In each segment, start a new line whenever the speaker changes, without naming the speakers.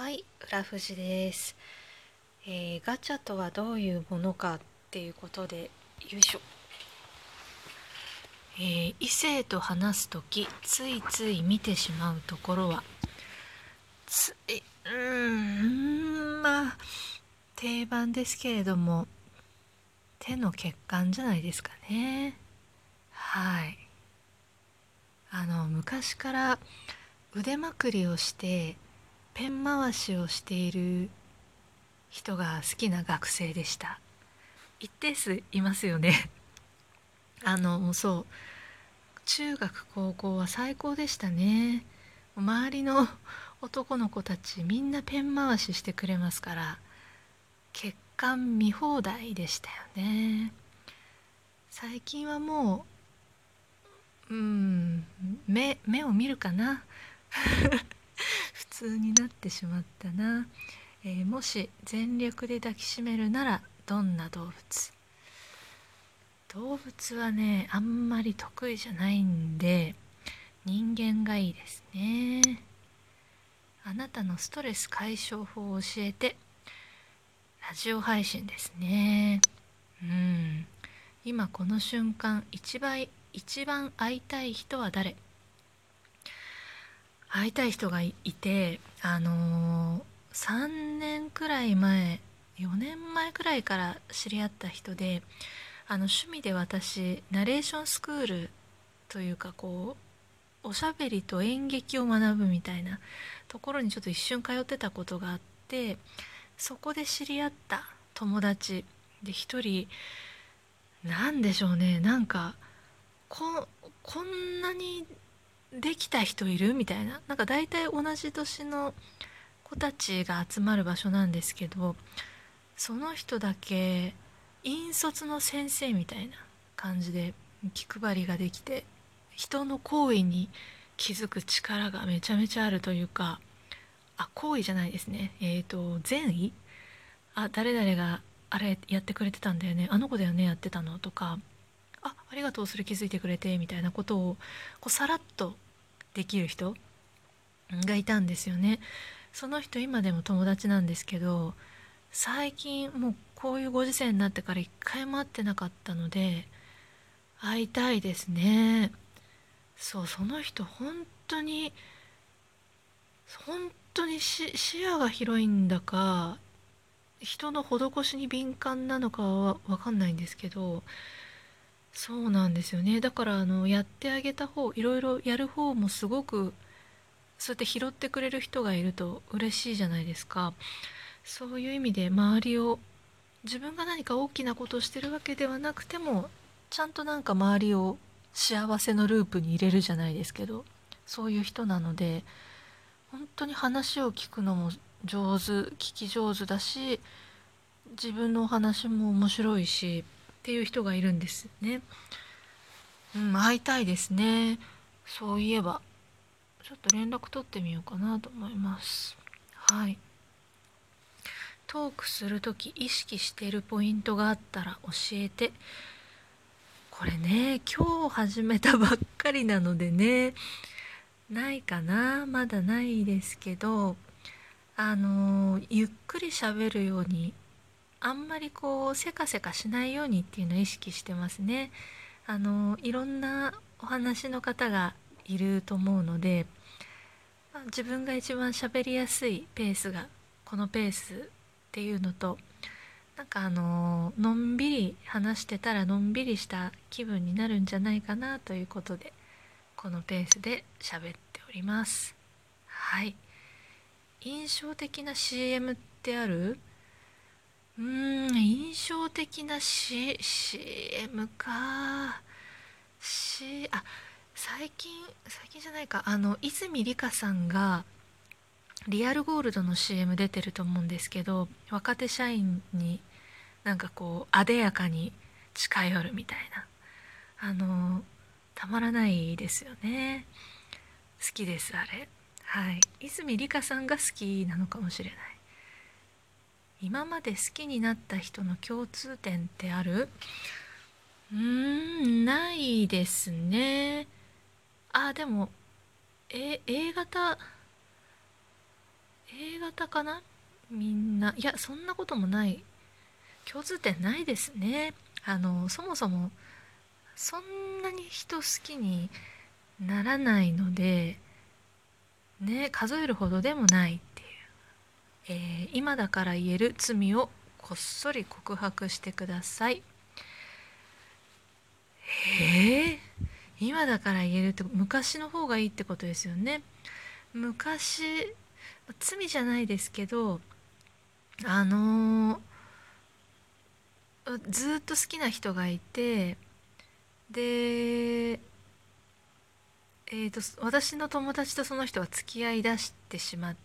はい、浦富士です、えー、ガチャとはどういうものかっていうことでよいしょ、えー、異性と話す時ついつい見てしまうところはついうんまあ定番ですけれども手の血管じゃないですかね。はい。あの昔から腕まくりをしてペン回しをしている人が好きな学生でした。一定数いますよね。あのそう。中学高校は最高でしたね。周りの男の子たちみんなペン回ししてくれますから血管見放題でしたよね。最近はもううん目目を見るかな。普通になってしまったな、えー、もし全力で抱きしめるならどんな動物？動物はねあんまり得意じゃないんで人間がいいですね。あなたのストレス解消法を教えてラジオ配信ですね。うん。今この瞬間一番一番会いたい人は誰？会いたい人がいてあのー、3年くらい前4年前くらいから知り合った人であの趣味で私ナレーションスクールというかこうおしゃべりと演劇を学ぶみたいなところにちょっと一瞬通ってたことがあってそこで知り合った友達で一人何でしょうねなんかここんなにできた人いる？みたいな。なんか大体同じ年の子たちが集まる場所なんですけどその人だけ引率の先生みたいな感じで気配りができて人の行為に気づく力がめちゃめちゃあるというかあ行為じゃないですね。えっ、ー、と善意？あ誰々があれやってくれてたんだよね。あの子だよねやってたの？とかあありがとうそれ気づいてくれてみたいなことをこうさらっとできる人がいたんですよね。その人今でも友達なんですけど最近もうこういうご時世になってから一回も会ってなかったので会いたいですね。そうその人本当に本当に視野が広いんだか人の施しに敏感なのかは分かんないんですけどそうなんですよね。だからあのやってあげた方いろいろやる方もすごくそうやって拾ってくれる人がいると嬉しいじゃないですか。そういう意味で周りを自分が何か大きなことをしてるわけではなくてもちゃんとなんか周りを幸せのループに入れるじゃないですけどそういう人なので本当に話を聞くのも上手聞き上手だし自分のお話も面白いしっていう人がいるんですね。うん、会いたいですね。そういえば、ちょっと連絡取ってみようかなと思います。はい。トークする時意識してるポイントがあったら教えて。これね、今日始めたばっかりなのでね、ないかな？まだないですけど、あのゆっくり喋るようにあんまりこうせかせかしないようにっていうのを意識してますね。あのいろんなお話の方がいると思うので、自分が一番喋りやすいペースがこのペースっていうのとなんかあののんびり話してたらのんびりした気分になるんじゃないかなということでこのペースで喋っております。はい印象的な CM ってある？うーん印象的な、C、CM か。C あ最近最近じゃないか。あの泉里香さんがリアルゴールドの CM 出てると思うんですけど若手社員になんかこうあでやかに近寄るみたいな。あのたまらないですよね。好きですあれ。はい。泉里香さんが好きなのかもしれない。今まで好きになった人の共通点ってある？うーんないですね。あでもえ A 型？A 型かな？みんな。いやそんなこともない。共通点ないですね。あのそもそもそんなに人好きにならないのでね数えるほどでもない、えー、今だから言える罪をこっそり告白してください。え、今だから言えるって昔の方がいいってことですよね。昔罪じゃないですけどあのー、ずっと好きな人がいてでえーと、私の友達とその人は付き合いだしてしまっ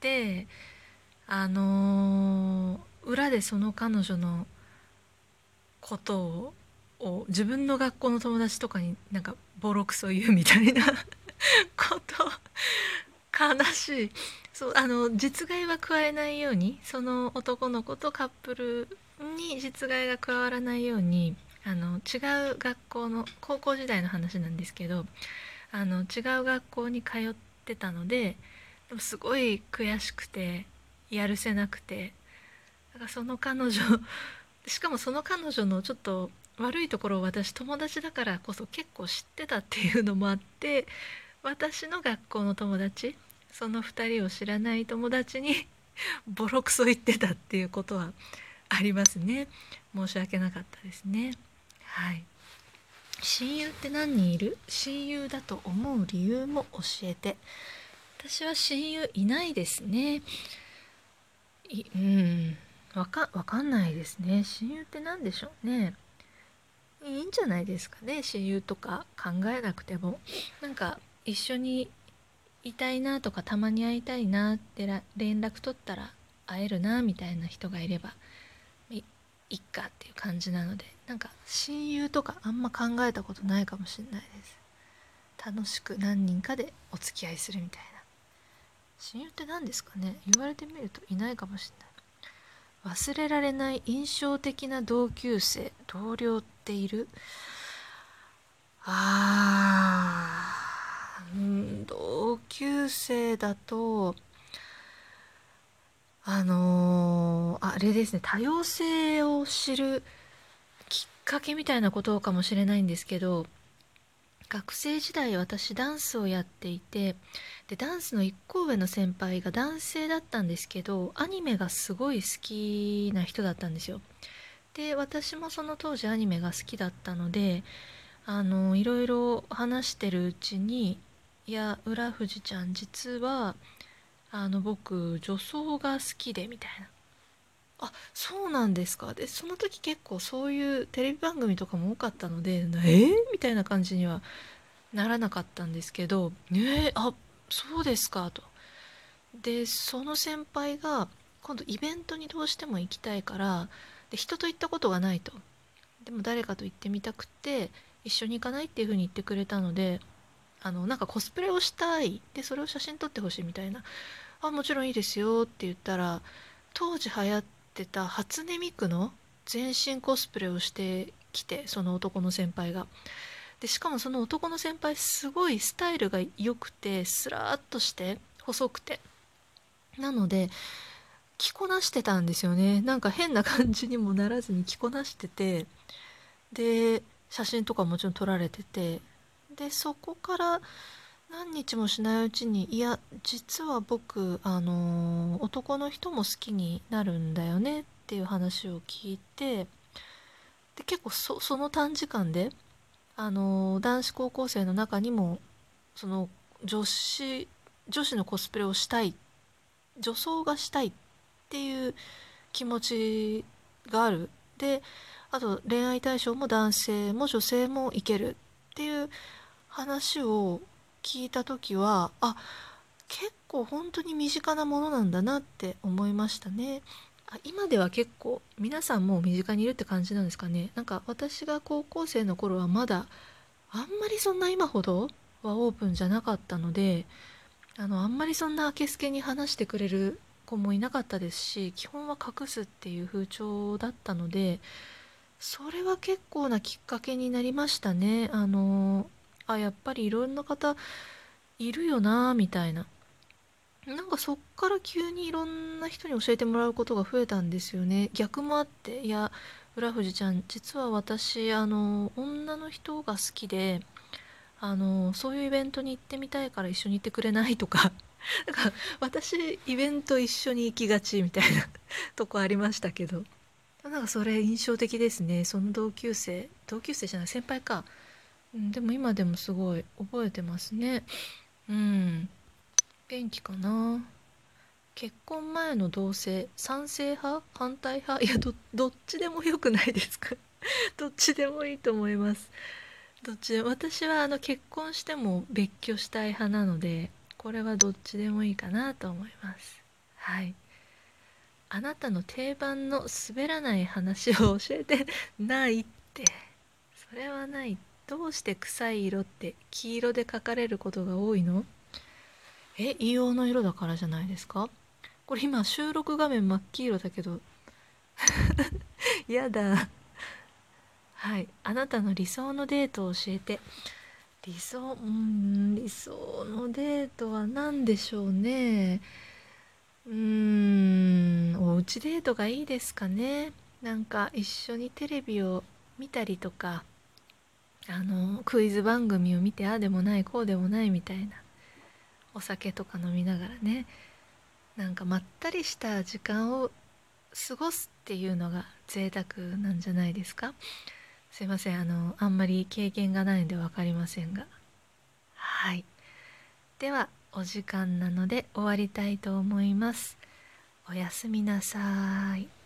てあのー、裏でその彼女のことをを自分の学校の友達とかになんかボロクソ言うみたいな こと悲しい。そうあの実害は加えないようにその男の子とカップルに実害が加わらないようにあの違う学校の高校時代の話なんですけどあの違う学校に通ってたのででもすごい悔しくてやるせなくて。だからその彼女 しかもその彼女のちょっと悪いところを私友達だからこそ結構知ってたっていうのもあって私の学校の友達その2人を知らない友達に ボロクソ言ってたっていうことはありますね。申し訳なかったですね。はい。親友って何人いる？親友だと思う理由も教えて。私は親友いないですね。いうん。わかわかんないですね。親友って何でしょうね。いいんじゃないですかね。親友とか考えなくても。なんか一緒にいたいなとかたまに会いたいなって連絡取ったら会えるなみたいな人がいればいいっかっていう感じなので。なんか親友とかあんま考えたことないかもしれないです。楽しく何人かでお付き合いするみたいな。親友って何ですかね？言われてみるといないかもしれない。忘れられない印象的な同級生同僚っている？あーうん同級生だとあのー、あれですね多様性を知るきっかけみたいなことかもしれないんですけど学生時代私ダンスをやっていてでダンスの1個上の先輩が男性だったんですけどアニメがすごい好きな人だったんですよ。で私もその当時アニメが好きだったのであのいろいろ話してるうちに「いや浦富士ちゃん実はあの僕女装が好きで」みたいな。あそうなんですか。でその時結構そういうテレビ番組とかも多かったのでえー、みたいな感じにはならなかったんですけどえー、あそうですかと。でその先輩が今度イベントにどうしても行きたいからで人と行ったことがないと。でも誰かと行ってみたくて一緒に行かないっていうふうに言ってくれたのであのなんかコスプレをしたい。でそれを写真撮ってほしいみたいな。あもちろんいいですよって言ったら当時流行ってってた初音ミクの全身コスプレをしてきてその男の先輩が。でしかもその男の先輩すごいスタイルが良くてスラーっとして細くて。なので着こなしてたんですよね。なんか変な感じにもならずに着こなしててで写真とかもちろん撮られてて。でそこから何日もしないうちにいや実は僕あの男の人も好きになるんだよねっていう話を聞いてで結構そその短時間であの男子高校生の中にもその女子女子のコスプレをしたい女装がしたいっていう気持ちがある。であと恋愛対象も男性も女性もいけるっていう話を聞いた時はあ結構本当に身近なものなんだなって思いましたね。あ今では結構皆さんも身近にいるって感じなんですかねなんか私が高校生の頃はまだあんまりそんな今ほどはオープンじゃなかったのであのあんまりそんなあけすけに話してくれる子もいなかったですし基本は隠すっていう風潮だったのでそれは結構なきっかけになりましたねあのあやっぱりいろんな方いるよなみたいな。なんかそっから急にいろんな人に教えてもらうことが増えたんですよね。逆もあっていや浦富士ちゃん実は私あの女の人が好きであのそういうイベントに行ってみたいから一緒に行ってくれないとか。だか私イベント一緒に行きがちみたいな とこありましたけど。なんかそれ印象的ですね。その同級生同級生じゃない先輩か、うん、でも今でもすごい覚えてますね。うん。元気かな？結婚前の同棲賛成派？反対派？いやどっちでもよくないですか？どっちでもいいと思います。どっちで私はあの結婚しても別居したい派なのでこれはどっちでもいいかなと思います。はい。あなたの定番の滑らない話を教えて。ないって。それはないって。どうして臭い色って黄色で書かれることが多いの？え硫黄の色だからじゃないですか？これ今収録画面真っ黄色だけど。やだ。はい。あなたの理想のデートを教えて。理想うん理想のデートは何でしょうね？うーんおうちデートがいいですかね？なんか一緒にテレビを見たりとか。あのクイズ番組を見てああでもないこうでもないみたいな。お酒とか飲みながらね。なんかまったりした時間を過ごすっていうのが贅沢なんじゃないですか。すいませんあのあんまり経験がないんで分かりませんが。はい。ではお時間なので終わりたいと思います。おやすみなさい。